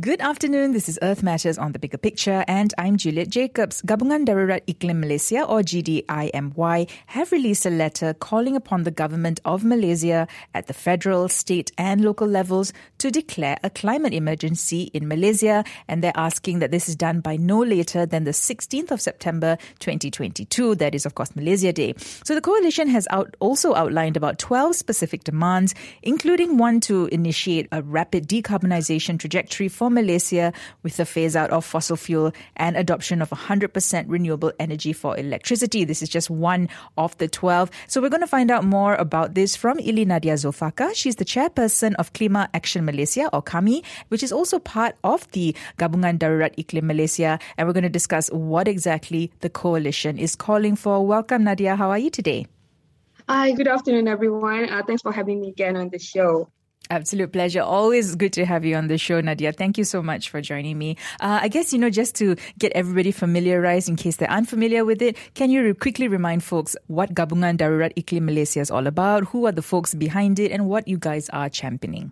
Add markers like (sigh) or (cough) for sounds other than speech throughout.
Good afternoon. This is Earth Matters on the Bigger Picture, and I'm Juliet Jacobs. Gabungan Darurat Iklim Malaysia, or GDIMY, have released a letter calling upon the government of Malaysia at the federal, state, and local levels to declare a climate emergency in Malaysia, and they're asking that this is done by no later than the 16th of September 2022. That is, of course, Malaysia Day. So the coalition has out, also outlined about 12 specific demands, including one to initiate a rapid decarbonization trajectory for Malaysia with the phase out of fossil fuel and adoption of 100% renewable energy for electricity. This is just one of the 12. So we're going to find out more about this from Ili Nadia Zulfaka. She's the chairperson of Klima Action Malaysia or KAMI, which is also part of the Gabungan Darurat Iklim Malaysia. And we're going to discuss what exactly the coalition is calling for. Welcome, Nadia. How are you today? Hi, good afternoon, everyone. Uh, thanks for having me again on the show. Absolute pleasure. Always good to have you on the show, Nadia. Thank you so much for joining me. Uh, I guess, you know, just to get everybody familiarized in case they're unfamiliar with it, can you re- quickly remind folks what Gabungan Darurat Iklim Malaysia is all about? Who are the folks behind it and what you guys are championing?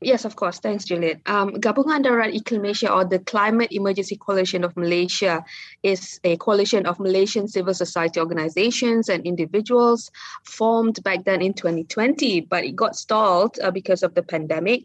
Yes, of course. Thanks, Juliet. Um, Gabungan Darurat Iklim or the Climate Emergency Coalition of Malaysia, is a coalition of Malaysian civil society organizations and individuals formed back then in 2020, but it got stalled uh, because of the pandemic.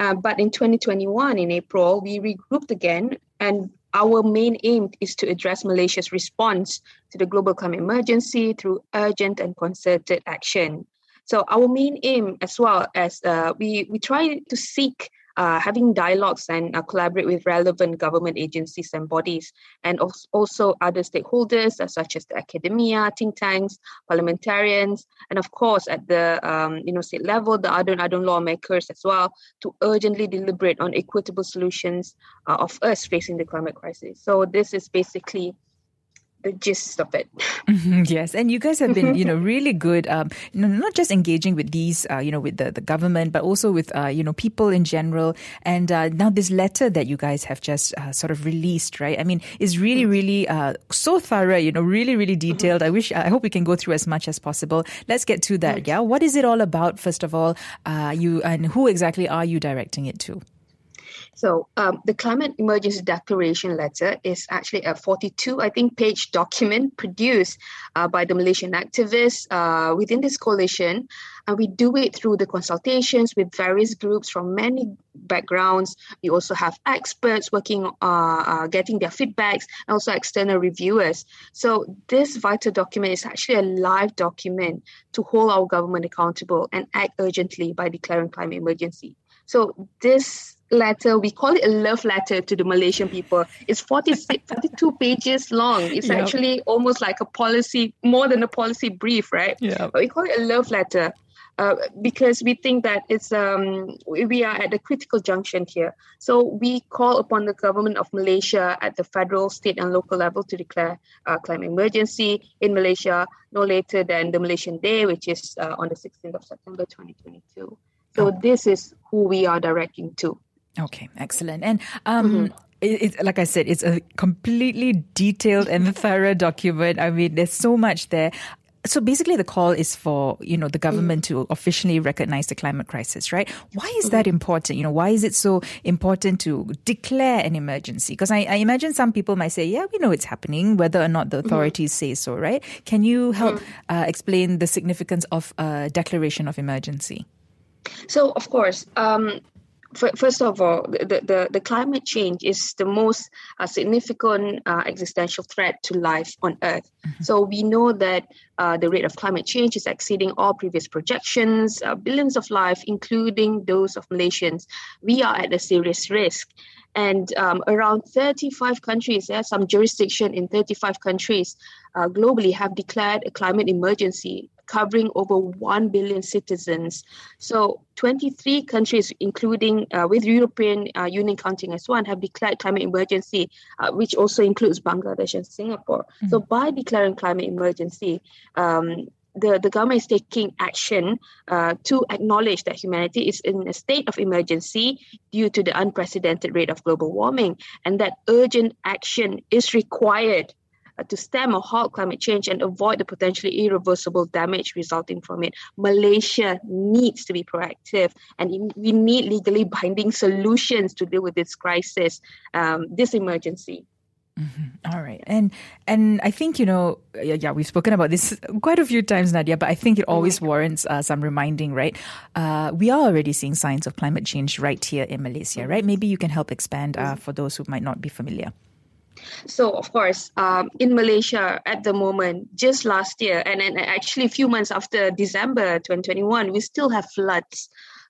Uh, but in 2021, in April, we regrouped again, and our main aim is to address Malaysia's response to the global climate emergency through urgent and concerted action. So our main aim, as well as uh, we we try to seek uh, having dialogues and uh, collaborate with relevant government agencies and bodies, and also other stakeholders uh, such as the academia, think tanks, parliamentarians, and of course at the um, you know state level, the other other lawmakers as well, to urgently deliberate on equitable solutions uh, of us facing the climate crisis. So this is basically the gist of it. Mm-hmm, yes, and you guys have been, you know, (laughs) really good. Um, not just engaging with these, uh, you know, with the, the government, but also with, uh, you know, people in general. And uh, now this letter that you guys have just uh, sort of released, right? I mean, is really, mm-hmm. really uh, so thorough. You know, really, really mm-hmm. detailed. I wish, I hope we can go through as much as possible. Let's get to that. Yeah, what is it all about? First of all, uh, you and who exactly are you directing it to? So um, the climate emergency declaration letter is actually a 42, I think, page document (laughs) produced uh, by the Malaysian activists uh, within this coalition. And we do it through the consultations with various groups from many backgrounds. We also have experts working, uh, uh getting their feedbacks, and also external reviewers. So this vital document is actually a live document to hold our government accountable and act urgently by declaring climate emergency. So this letter, we call it a love letter to the Malaysian people. It's 46, 42 pages long. It's yep. actually almost like a policy, more than a policy brief, right? Yeah. We call it a love letter. Uh, because we think that it's um, we are at a critical junction here. So we call upon the government of Malaysia at the federal, state, and local level to declare a uh, climate emergency in Malaysia no later than the Malaysian Day, which is uh, on the 16th of September 2022. So this is who we are directing to. Okay, excellent. And um, mm-hmm. It, like I said, it's a completely detailed and (laughs) thorough document. I mean, there's so much there. So basically, the call is for you know the government to officially recognize the climate crisis, right? Why is that important? You know, why is it so important to declare an emergency? Because I, I imagine some people might say, "Yeah, we know it's happening, whether or not the mm-hmm. authorities mm-hmm. say so." Right? Can you help mm-hmm. uh, explain the significance of a declaration of emergency? So, of course, um, first of all, the, the, the, climate change is the most uh, significant uh, existential threat to life on Earth. Mm-hmm. So we know that uh, the rate of climate change is exceeding all previous projections, uh, billions of lives, including those of Malaysians. We are at a serious risk. And um, around 35 countries, there some jurisdiction in 35 countries uh, globally have declared a climate emergency covering over 1 billion citizens. So 23 countries, including uh, with European uh, Union counting as one, have declared climate emergency, uh, which also includes Bangladesh and Singapore. Mm-hmm. So by declaring climate emergency, um, the, the government is taking action uh, to acknowledge that humanity is in a state of emergency due to the unprecedented rate of global warming and that urgent action is required to stem or halt climate change and avoid the potentially irreversible damage resulting from it, Malaysia needs to be proactive and we need legally binding solutions to deal with this crisis, um, this emergency. Mm-hmm. All right, and and I think you know, yeah, yeah, we've spoken about this quite a few times, Nadia. But I think it always mm-hmm. warrants uh, some reminding, right? Uh, we are already seeing signs of climate change right here in Malaysia, right? Maybe you can help expand uh, for those who might not be familiar. So, of course, um, in Malaysia at the moment, just last year, and, and actually a few months after December 2021, we still have floods.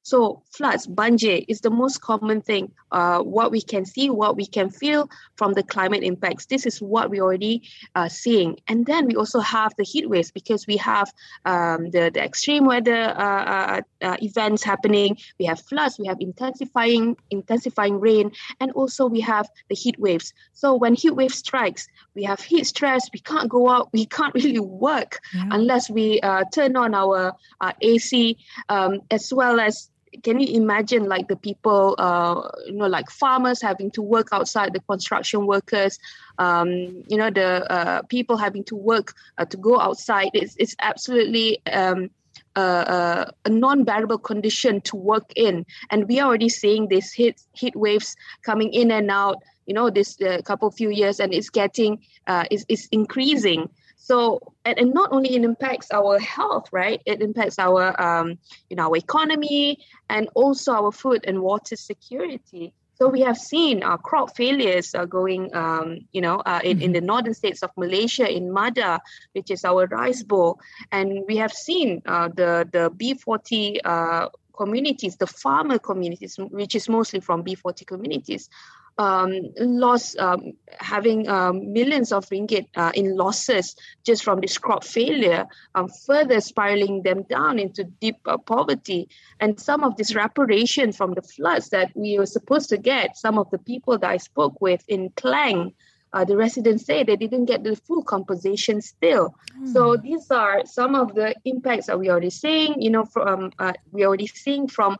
So floods, banjir is the most common thing. Uh, what we can see, what we can feel from the climate impacts. This is what we already uh, seeing. And then we also have the heat waves because we have um, the, the extreme weather uh, uh, uh, events happening. We have floods, we have intensifying intensifying rain, and also we have the heat waves. So when heat wave strikes, we have heat stress. We can't go out. We can't (laughs) really work yeah. unless we uh, turn on our AC, um, as well as can you imagine like the people uh, you know like farmers having to work outside the construction workers um, you know the uh, people having to work uh, to go outside? It's, it's absolutely um, a non-bearable condition to work in. And we are already seeing these heat, heat waves coming in and out you know this uh, couple few years and it's getting uh, is, is increasing so, and, and not only it impacts our health, right? It impacts our, um, you know, our economy and also our food and water security. So we have seen uh, crop failures are going, um, you know, uh, in, mm-hmm. in the northern states of Malaysia, in Mada, which is our rice bowl, and we have seen uh, the the B40 uh, communities, the farmer communities, which is mostly from B40 communities, um, loss, um, having um, millions of ringgit uh, in losses just from this crop failure, um, further spiraling them down into deep uh, poverty. And some of this reparation from the floods that we were supposed to get, some of the people that I spoke with in Klang, uh, the residents say they didn't get the full compensation still. Mm. So these are some of the impacts that we already seeing. You know, from uh, we already seeing from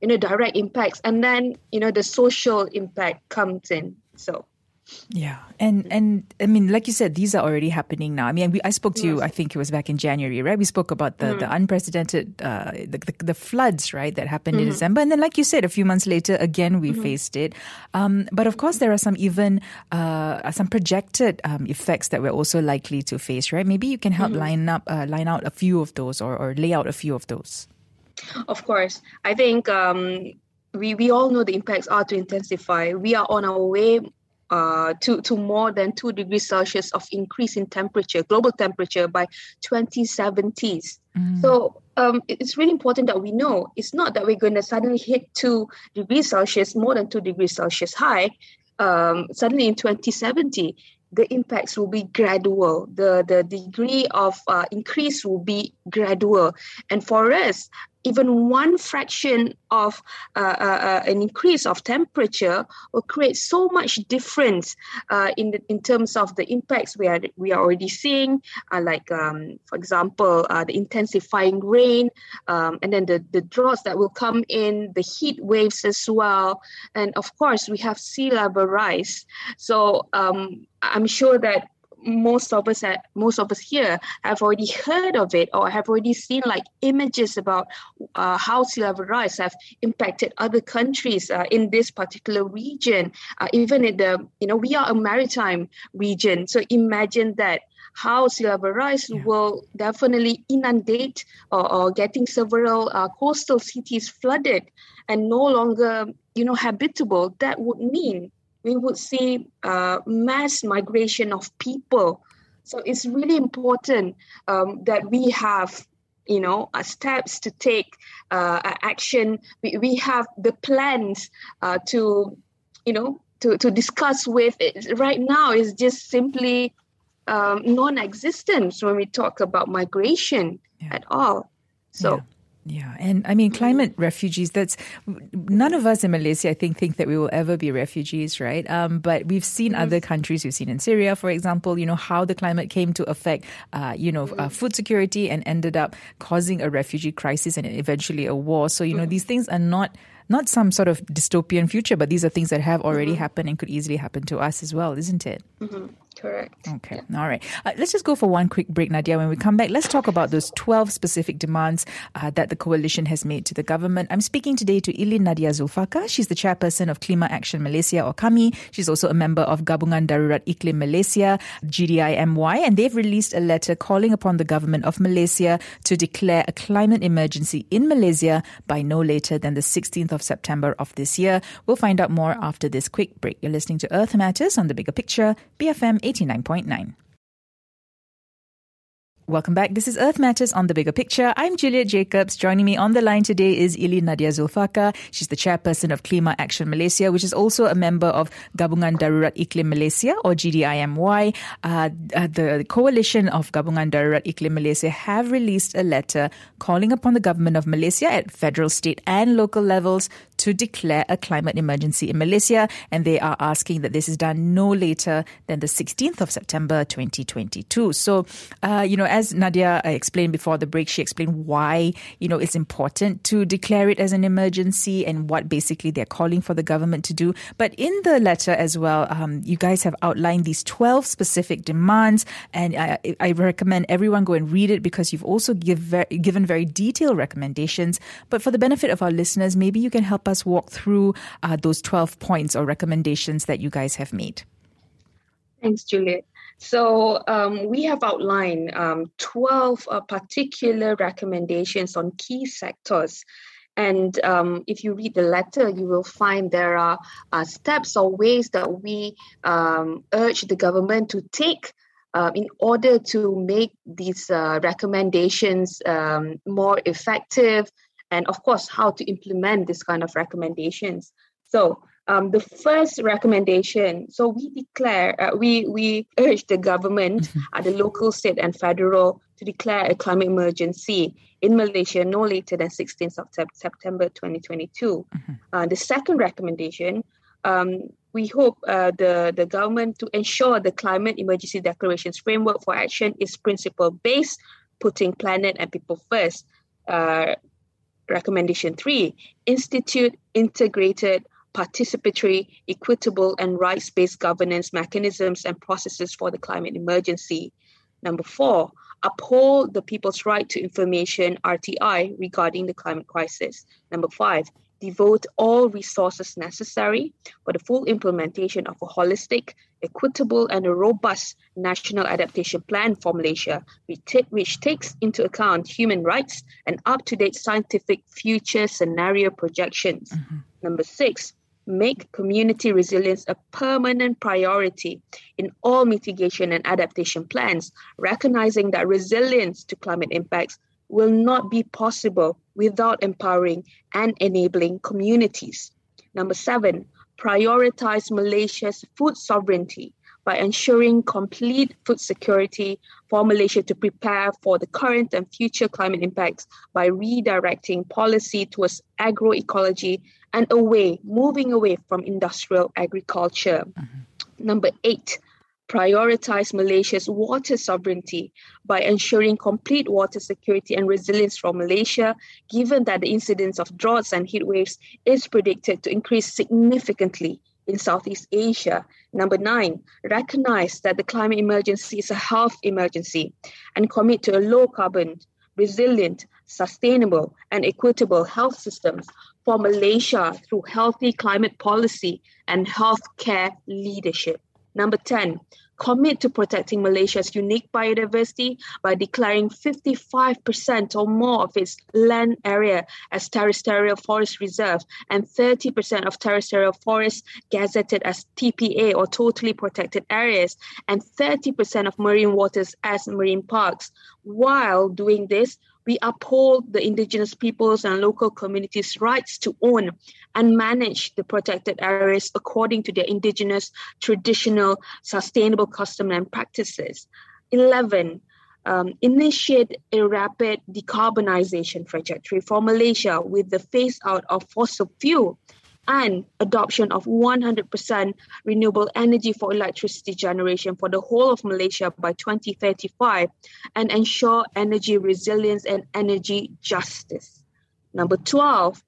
you know direct impacts and then you know the social impact comes in so yeah, and and I mean, like you said, these are already happening now. I mean, we, I spoke to yes. you. I think it was back in January, right? We spoke about the, mm. the unprecedented uh, the, the, the floods, right, that happened mm-hmm. in December, and then, like you said, a few months later, again we mm-hmm. faced it. Um, but of course, there are some even uh, some projected um, effects that we're also likely to face, right? Maybe you can help mm-hmm. line up uh, line out a few of those, or, or lay out a few of those. Of course, I think um, we we all know the impacts are to intensify. We are on our way uh, to, to more than 2 degrees Celsius of increase in temperature, global temperature by 2070s. Mm. So um, it's really important that we know it's not that we're going to suddenly hit 2 degrees Celsius, more than 2 degrees Celsius high, um, suddenly in 2070 the impacts will be gradual. The, the degree of uh, increase will be gradual. And for us, even one fraction of uh, uh, uh, an increase of temperature will create so much difference uh, in the, in terms of the impacts we are we are already seeing, uh, like um, for example uh, the intensifying rain, um, and then the the droughts that will come in, the heat waves as well, and of course we have sea level rise. So um, I'm sure that most of us at, most of us here have already heard of it or have already seen like images about uh, how sea level rise have impacted other countries uh, in this particular region uh, even in the you know we are a maritime region so imagine that how sea level rise yeah. will definitely inundate or, or getting several uh, coastal cities flooded and no longer you know habitable that would mean we would see uh, mass migration of people. So it's really important um, that we have, you know, uh, steps to take uh, action. We, we have the plans uh, to, you know, to, to discuss with. It. Right now, is just simply um, non-existent when we talk about migration yeah. at all. So. Yeah. Yeah, and I mean climate refugees. That's none of us in Malaysia, I think, think that we will ever be refugees, right? Um, but we've seen other countries. We've seen in Syria, for example, you know how the climate came to affect, uh, you know, uh, food security and ended up causing a refugee crisis and eventually a war. So you know these things are not not some sort of dystopian future, but these are things that have already mm-hmm. happened and could easily happen to us as well, isn't it? Correct. Okay. Yeah. All right. Uh, let's just go for one quick break, Nadia. When we come back, let's talk about those 12 specific demands uh, that the coalition has made to the government. I'm speaking today to Ili Nadia Zulfaka. She's the chairperson of Klima Action Malaysia, or KAMI. She's also a member of Gabungan Darurat Iklim Malaysia, GDIMY, and they've released a letter calling upon the government of Malaysia to declare a climate emergency in Malaysia by no later than the 16th of September of this year. We'll find out more after this quick break. You're listening to Earth Matters on the Bigger Picture, BFM 89.9. Welcome back. This is Earth Matters on the Bigger Picture. I'm Juliet Jacobs. Joining me on the line today is Ili Nadia Zulfaka. She's the chairperson of Klima Action Malaysia, which is also a member of Gabungan Darurat Iklim Malaysia, or GDIMY. Uh, uh, the coalition of Gabungan Darurat Iklim Malaysia have released a letter calling upon the government of Malaysia at federal, state, and local levels to declare a climate emergency in Malaysia. And they are asking that this is done no later than the 16th of September 2022. So, uh, you know, as Nadia uh, explained before the break, she explained why, you know, it's important to declare it as an emergency and what basically they're calling for the government to do. But in the letter as well, um, you guys have outlined these 12 specific demands. And I, I recommend everyone go and read it because you've also give given very detailed recommendations. But for the benefit of our listeners, maybe you can help us walk through uh, those 12 points or recommendations that you guys have made. Thanks, Juliet. So um, we have outlined um, 12 uh, particular recommendations on key sectors. And um, if you read the letter, you will find there are uh, steps or ways that we um, urge the government to take uh, in order to make these uh, recommendations um, more effective, and of course, how to implement this kind of recommendations. So, um, the first recommendation, so we declare, uh, we we (laughs) urge the government mm-hmm. at the local, state, and federal to declare a climate emergency in Malaysia no later than 16th of September 2022. Mm-hmm. Uh, the second recommendation, um, we hope uh, the, the government to ensure the climate emergency declarations framework for action is principle based, putting planet and people first. Uh, recommendation three, institute integrated participatory, equitable, and rights based governance mechanisms and processes for the climate emergency. Number four, uphold the people's right to information, RTI, regarding the climate crisis. Number five, devote all resources necessary for the full implementation of a holistic, equitable, and a robust national adaptation plan for Malaysia, which, takes into account human rights and up to date scientific future scenario projections. Mm-hmm. Number six, make community resilience a permanent priority in all mitigation and adaptation plans, recognizing that resilience to climate impacts will not be possible without empowering and enabling communities. Number seven, prioritize Malaysia's food sovereignty by ensuring complete food security for Malaysia to prepare for the current and future climate impacts by redirecting policy towards agroecology and away, moving away from industrial agriculture. Mm-hmm. Number eight, prioritize Malaysia's water sovereignty by ensuring complete water security and resilience for Malaysia, given that the incidence of droughts and heat waves is predicted to increase significantly in Southeast Asia. Number nine, recognize that the climate emergency is a health emergency and commit to a low carbon, resilient, sustainable, and equitable health systems for Malaysia through healthy climate policy and healthcare leadership. Number 10, commit to protecting Malaysia's unique biodiversity by declaring 55% or more of its land area as terrestrial forest reserve and 30% of terrestrial forests gazetted as TPA or totally protected areas and 30% of marine waters as marine parks. While doing this, we uphold the indigenous peoples and local communities' rights to own and manage the protected areas according to their indigenous, traditional, sustainable custom and practices. 11. Um, initiate a rapid decarbonization trajectory for Malaysia with the phase out of fossil fuel and adoption of 100% renewable energy for electricity generation for the whole of Malaysia by 2035 and ensure energy resilience and energy justice. Number 12,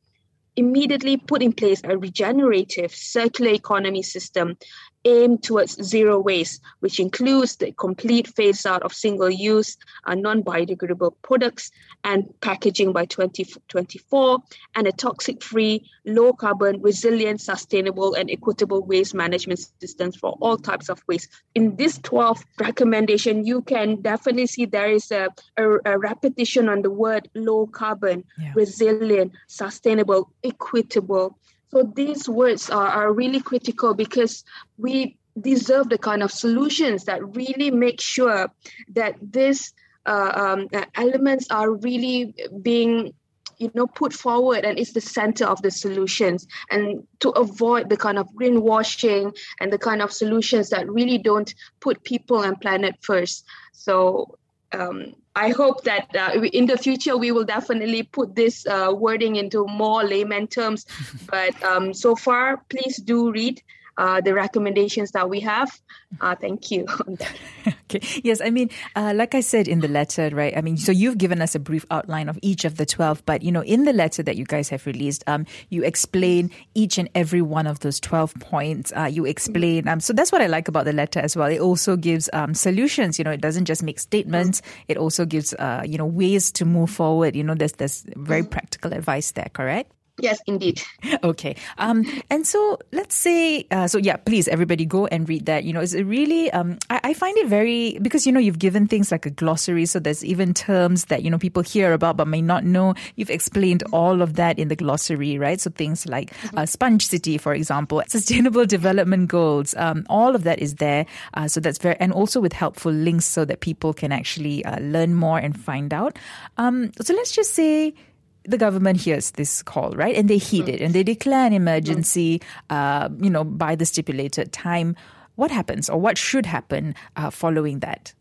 immediately put in place a regenerative circular economy system aim towards zero waste, which includes the complete phase out of single use and non biodegradable products and packaging by 2024, and a toxic free, low carbon, resilient, sustainable, and equitable waste management systems for all types of waste. In this 12th recommendation, you can definitely see there is a, a, a repetition on the word low carbon, yeah. resilient, sustainable, equitable so these words are, are really critical because we deserve the kind of solutions that really make sure that these uh, um, elements are really being you know put forward and it's the center of the solutions. And to avoid the kind of greenwashing and the kind of solutions that really don't put people and planet first. So um, I hope that uh, in the future we will definitely put this uh, wording into more layman terms. (laughs) but um, so far, please do read uh, the recommendations that we have. Uh, thank you. (laughs) okay. Yes, I mean, uh, like I said in the letter, right? I mean, so you've given us a brief outline of each of the 12, but, you know, in the letter that you guys have released, um, you explain each and every one of those 12 points. Uh, you explain, um, so that's what I like about the letter as well. It also gives um, solutions, you know, it doesn't just make statements, it also gives, uh, you know, ways to move forward. You know, there's, there's very practical advice there, correct? Yes, indeed. (laughs) Okay. Um, and so let's say, uh, so yeah, please, everybody go and read that. You know, it's really, um, I, I, find it very, because, you know, you've given things like a glossary. So there's even terms that, you know, people hear about but may not know. You've explained all of that in the glossary, right? So things like mm-hmm. uh, Sponge City, for example, (laughs) Sustainable Development Goals, um, all of that is there. Uh, so that's very, and also with helpful links so that people can actually uh, learn more and find out. Um, so let's just say, the government hears this call, right? And they heed it and they declare an emergency, uh, you know, by the stipulated time. What happens or what should happen uh, following that?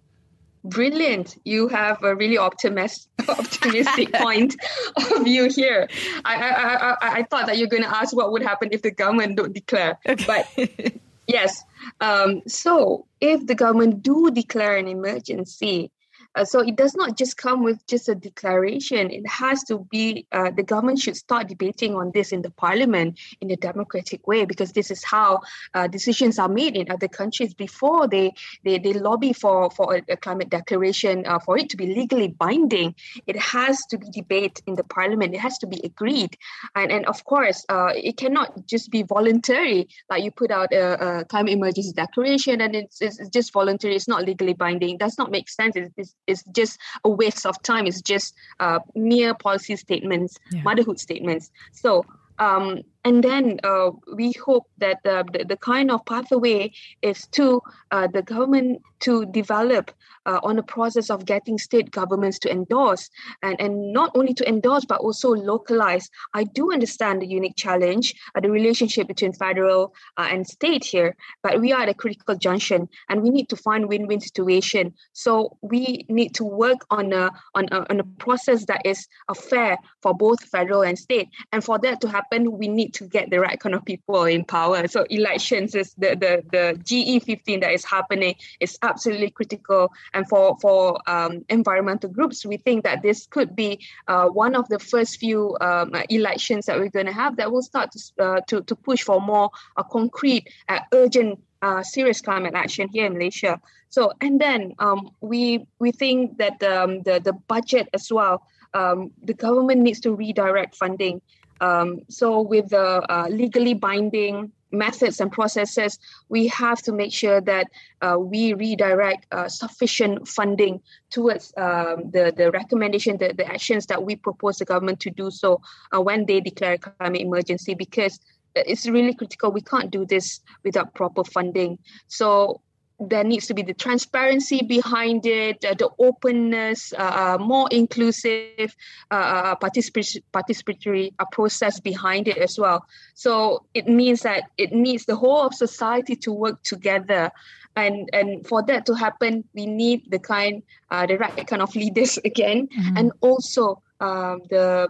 Brilliant. You have a really optimist, (laughs) optimistic (laughs) point of view here. I, I, I, I thought that you're going to ask what would happen if the government don't declare. Okay. But (laughs) yes. Um, so if the government do declare an emergency, uh, so it does not just come with just a declaration. It has to be, uh, the government should start debating on this in the parliament in a democratic way because this is how uh, decisions are made in other countries before they, they, they lobby for, for a, a climate declaration, uh, for it to be legally binding. It has to be debated in the parliament. It has to be agreed. And, and of course, uh, it cannot just be voluntary, like you put out a, a climate emergency declaration and it's, it's just voluntary, it's not legally binding. It does not make sense. It's, it's, is just a waste of time. It's just uh, mere policy statements, yeah. motherhood statements. So um, and then uh, we hope that the, the, the, kind of pathway is to uh, the government to develop uh, on a process of getting state governments to endorse and, and not only to endorse but also localize. I do understand the unique challenge, uh, the relationship between federal uh, and state here, but we are at a critical junction and we need to find win-win situation. So we need to work on a, on a, on a process that is uh, fair for both federal and state. And for that to happen, we need to get the right kind of people in power. So elections is the the the GE15 that is happening is absolutely critical. And for for um, environmental groups, we think that this could be uh, one of the first few um, elections that we're going to have that will start to uh, to, to push for more uh, concrete, uh, urgent. Uh, serious climate action here in Malaysia. So, and then um, we we think that um, the the budget as well. Um, the government needs to redirect funding um, so, with the uh, legally binding methods and processes, we have to make sure that uh, we redirect uh, sufficient funding towards um, the, the recommendation, the, the actions that we propose the government to do so uh, when they declare climate emergency, because it's really critical. We can't do this without proper funding. So there needs to be the transparency behind it, uh, the openness, uh, uh more inclusive, uh, uh particip- participatory uh, process behind it as well. So it means that it needs the whole of society to work together. And, and for that to happen, we need the kind, the right kind of leaders (laughs) again, mm-hmm. and also um, the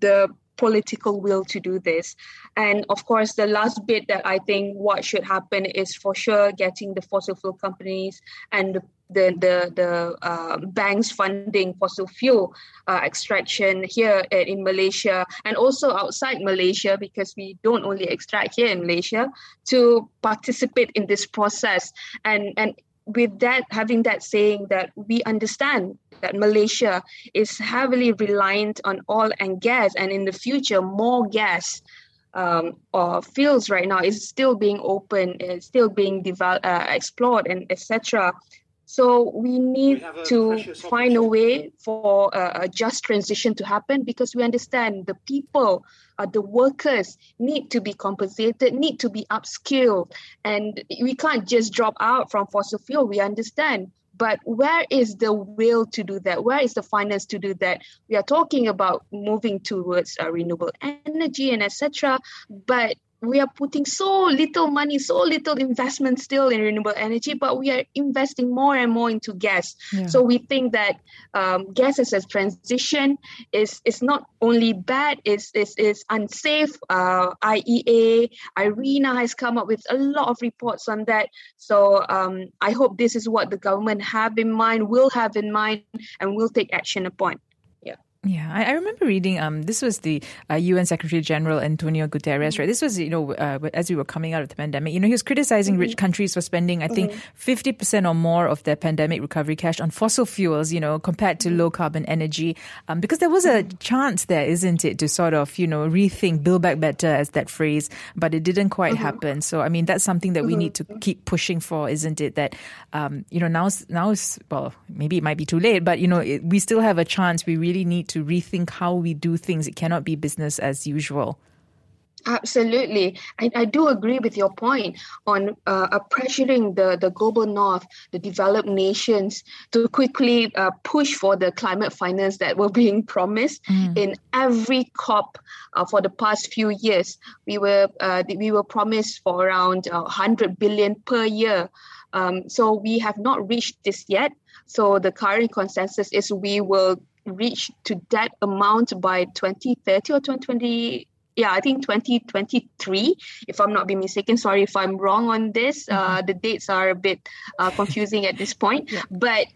the political will to do this. And of course, the last bit that I think what should happen is for sure getting the fossil fuel companies and the the the the uh, banks funding fossil fuel uh, extraction here in Malaysia and also outside Malaysia because we don't only extract here in Malaysia to participate in this process and and with that having that saying that we understand that Malaysia is heavily reliant on oil and gas and in the future more gas um, or fields right now is still being open, is still being developed, uh, explored, and etc. So we need we to find a way for a, just transition to happen because we understand the people, uh, the workers need to be compensated, need to be upskilled, and we can't just drop out from fossil fuel. We understand. But where is the will to do that? Where is the finance to do that? We are talking about moving towards uh, renewable energy and etc but we are putting so little money, so little investment still in renewable energy, but we are investing more and more into gas. Yeah. So we think that um, gas as a transition is is not only bad, it's, it's, it's unsafe. Uh, IEA, IRENA has come up with a lot of reports on that. So um, I hope this is what the government have in mind, will have in mind, and will take action upon. Yeah, I, I, remember reading. Um, this was the uh, UN Secretary General Antonio Guterres, right? This was, you know, uh, as we were coming out of the pandemic. You know, he was criticizing mm-hmm. rich countries for spending, I think, mm-hmm. 50 mm-hmm. percent or more of their pandemic recovery cash on fossil fuels. You know, compared to mm-hmm. low carbon energy, um, because there was a mm-hmm. chance there, isn't it, to sort of, you know, rethink, build back better, as that phrase, but it didn't quite mm-hmm. happen. So, I mean, that's something that we need to keep pushing for, isn't it? That, um, you know, now, now, well, maybe it might be too late, but you know, it, we still have a chance. We really need to rethink how we do things. It cannot be business as usual. Absolutely. I, I do agree with your point on uh, uh, pressuring the, the global north, the developed nations, to quickly uh, push for the climate finance that were (laughs) being promised mm. in every COP uh, for the past few years. We were uh, we were promised for around 100 uh, billion per year. Um, so we have not reached this yet. So the current consensus is we will reach to that amount by 2030 or 2020 yeah i think 2023 if i'm not being mistaken. Sorry if i'm wrong on this. Uh, mm-hmm. the dates are a bit uh, confusing at this point. Yeah. but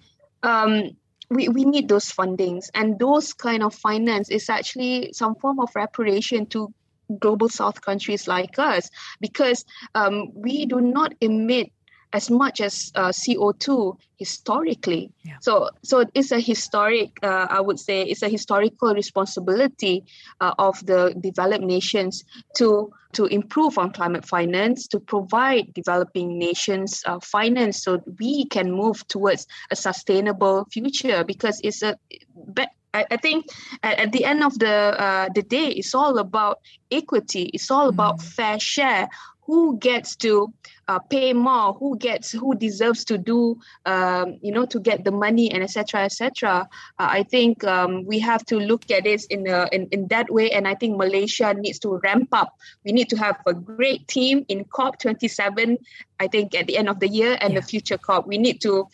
um, we, we need those fundings. And those kind of finance is actually some form of reparation to global south countries like us. Because um, we do not emit as much as uh, CO2 historically. Yeah. So, so it's a historic, uh, I would say, it's a historical responsibility uh, of the developed nations to to improve on climate finance, to provide developing nations uh, finance, so we can move towards a sustainable future. Because it's a I, think at, at, the end of the uh, the day, it's all about equity. It's all mm. about fair share who gets to uh, pay more, who gets, who deserves to do, um, you know, to get the money and etc. etc. Uh, I think um, we have to look at it in, a, in in that way, and I think Malaysia needs to ramp up. We need to have a great team in COP 27. I think at the end of the year and yeah. the future COP, we need to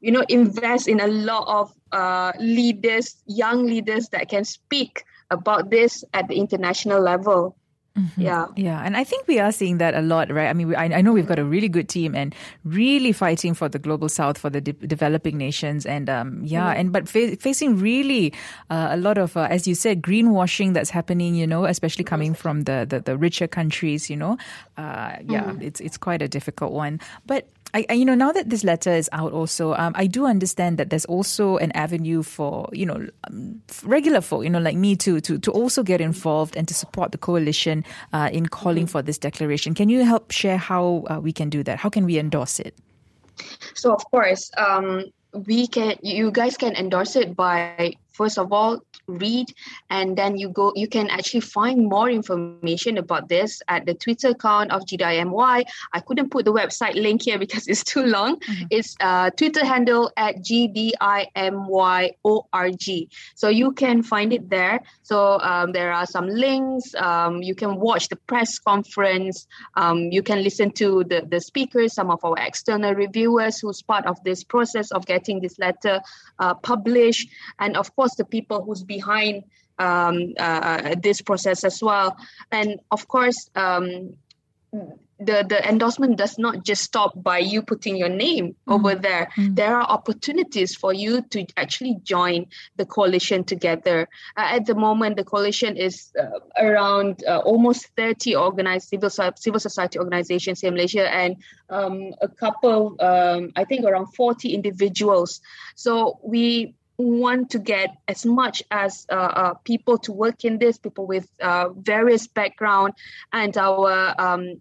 you know invest in a lot of uh, leaders young leaders that can speak about this at the international level Mm-hmm. Yeah. Yeah. And I think we are seeing that a lot, right? I mean, we, I, I, know we've got a really good team and really fighting for the global south, for the de- developing nations. And um, yeah, mm-hmm. and but fa- facing really uh, a lot of, uh, as you said, greenwashing that's happening, you know, especially coming from the, the, the richer countries, you know. Uh, yeah, mm-hmm. it's, it's quite a difficult one. But I, I, you know, now that this letter is out, also, um, I do understand that there's also an avenue for you know um, regular folk, you know, like me too, to to also get involved and to support the coalition uh, in calling mm-hmm. for this declaration. Can you help share how uh, we can do that? How can we endorse it? So, of course, um, we can. You guys can endorse it by first of all read and then you go you can actually find more information about this at the twitter account of gdimy i couldn't put the website link here because (laughs) it's too long. Mm-hmm. it's uh, twitter handle at gdimyorg so you can find it there. So um, there are some links. Um, you can watch the press conference. Um, you can listen to the, the speakers some of our external reviewers who's part of this process of getting this letter uh, published. And of course the people who's behind um, uh, this process as well. And of course, um, the the endorsement does not just stop by you putting your name mm. over there mm. there are opportunities for you to actually join the coalition together uh, at the moment the coalition is uh, around uh, almost 30 organized civil civil society organizations in Malaysia and um, a couple um, i think around 40 individuals so we want to get as much as uh, uh, people to work in this people with uh, various background and our um,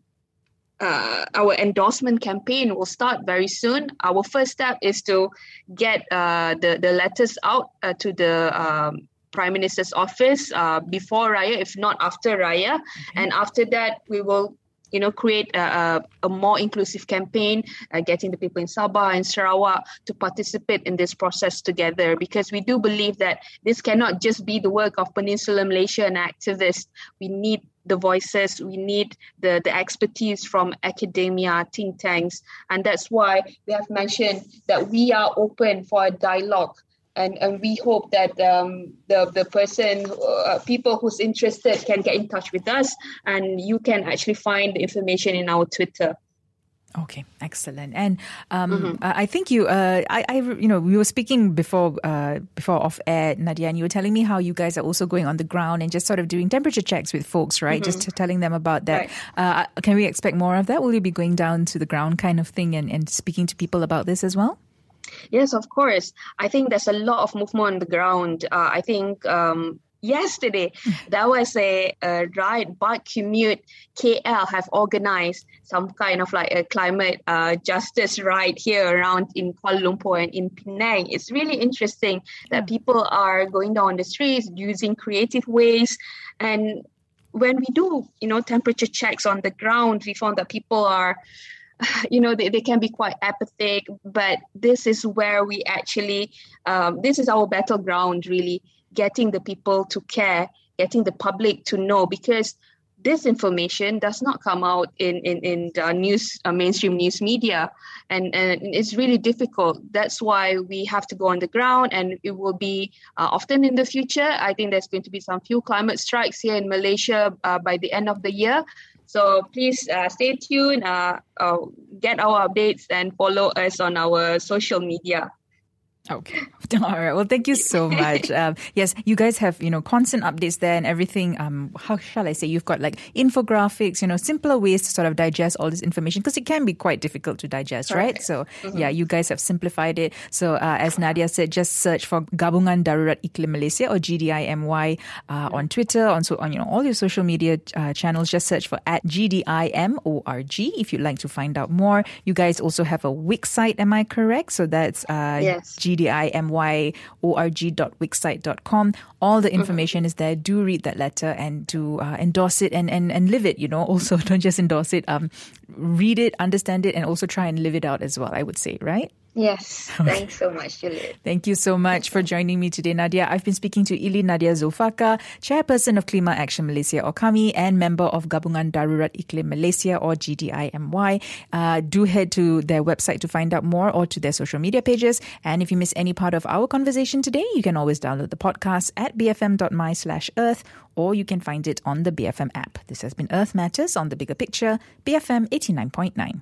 uh, our endorsement campaign will start very soon. Our first step is to get uh, the the letters out uh, to the um, Prime Minister's office uh, before Raya, if not after Raya, okay. and after that we will. You know, create a, a, more inclusive campaign, uh, getting the people in Sabah and Sarawak to participate in this process together. Because we do believe that this cannot just be the work of Peninsular Malaysia and activists. We need the voices we need the the expertise from academia think tanks and that's why we have mentioned that we are open for a dialogue and, and we hope that um, the, the person uh, people who's interested can get in touch with us and you can actually find the information in our twitter Okay, excellent. And um, mm-hmm. I think you, uh, I, I, you know, we were speaking before, uh, before off air, Nadia, and you were telling me how you guys are also going on the ground and just sort of doing temperature checks with folks, right? Mm-hmm. Just telling them about that. Right. Uh, can we expect more of that? Will you be going down to the ground, kind of thing, and, and speaking to people about this as well? Yes, of course. I think there's a lot of movement on the ground. Uh, I think um, yesterday (laughs) there was a, a ride bike commute kl have organized some kind of like a climate uh, justice ride here around in kuala lumpur and in penang it's really interesting that hmm. people are going down the streets using creative ways and when we do you know temperature checks on the ground we found that people are (laughs) you know they, they can be quite apathetic but this is where we actually um, this is our battleground really getting the people to care, getting the public to know because this information does not come out in in, in the news uh, mainstream news media. And, and it's really difficult. That's why we have to go on the ground and it will be uh, often in the future. I think there's going to be some few climate strikes here in malaysia uh, by the end of the year so please uh, stay tuned uh, uh, get our updates and follow us on our social media Okay. (laughs) All right. Well, thank you so (laughs) much. Um, yes, you guys have, you know, constant updates there and everything. Um, how shall I say? You've got like infographics, you know, simpler ways to sort of digest all this information because it can be quite difficult to digest, right? right? So, mm-hmm. yeah, you guys have simplified it. So, uh, as Nadia said, just search for Gabungan Darurat Iklim Malaysia or GDIMY uh, on Twitter, on, so, on, you know, all your social media uh, channels. Just search for at GDIMORG if you'd like to find out more. You guys also have a Wix site, am I correct? So that's uh, yes. gdimyorg.wixsite.com. All the information mm-hmm. is there. Do read that letter and do uh, endorse it and, and, and live it, you know. (laughs) Also, don't just endorse it. Um, read it, understand it, and also try and live it out as well, I would say, right? Yes. (laughs) Thanks so much, Juliet. Thank you so much for joining me today, Nadia. I've been speaking to Ili Nadia Zulfaka, Chairperson of Klima Action Malaysia or KAMI and member of Gabungan Darurat Iklim Malaysia or GDIMY. Uh, do head to their website to find out more or to their social media pages. And if you miss any part of our conversation today, you can always download the podcast at bfm.my slash earth or you can find it on the BFM app. This has been Earth Matters on the Bigger Picture, BFM 89.9.